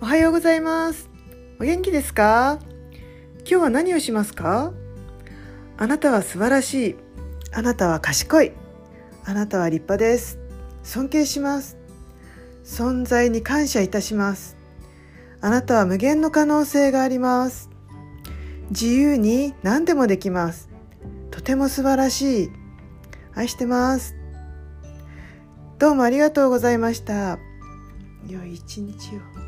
おはようございます。お元気ですか？今日は何をしますか？あなたは素晴らしい。あなたは賢い。あなたは立派です。尊敬します。存在に感謝いたします。あなたは無限の可能性があります。自由に何でもできます。とても素晴らしい。愛してます。どうもありがとうございました。良い一日を。